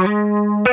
Música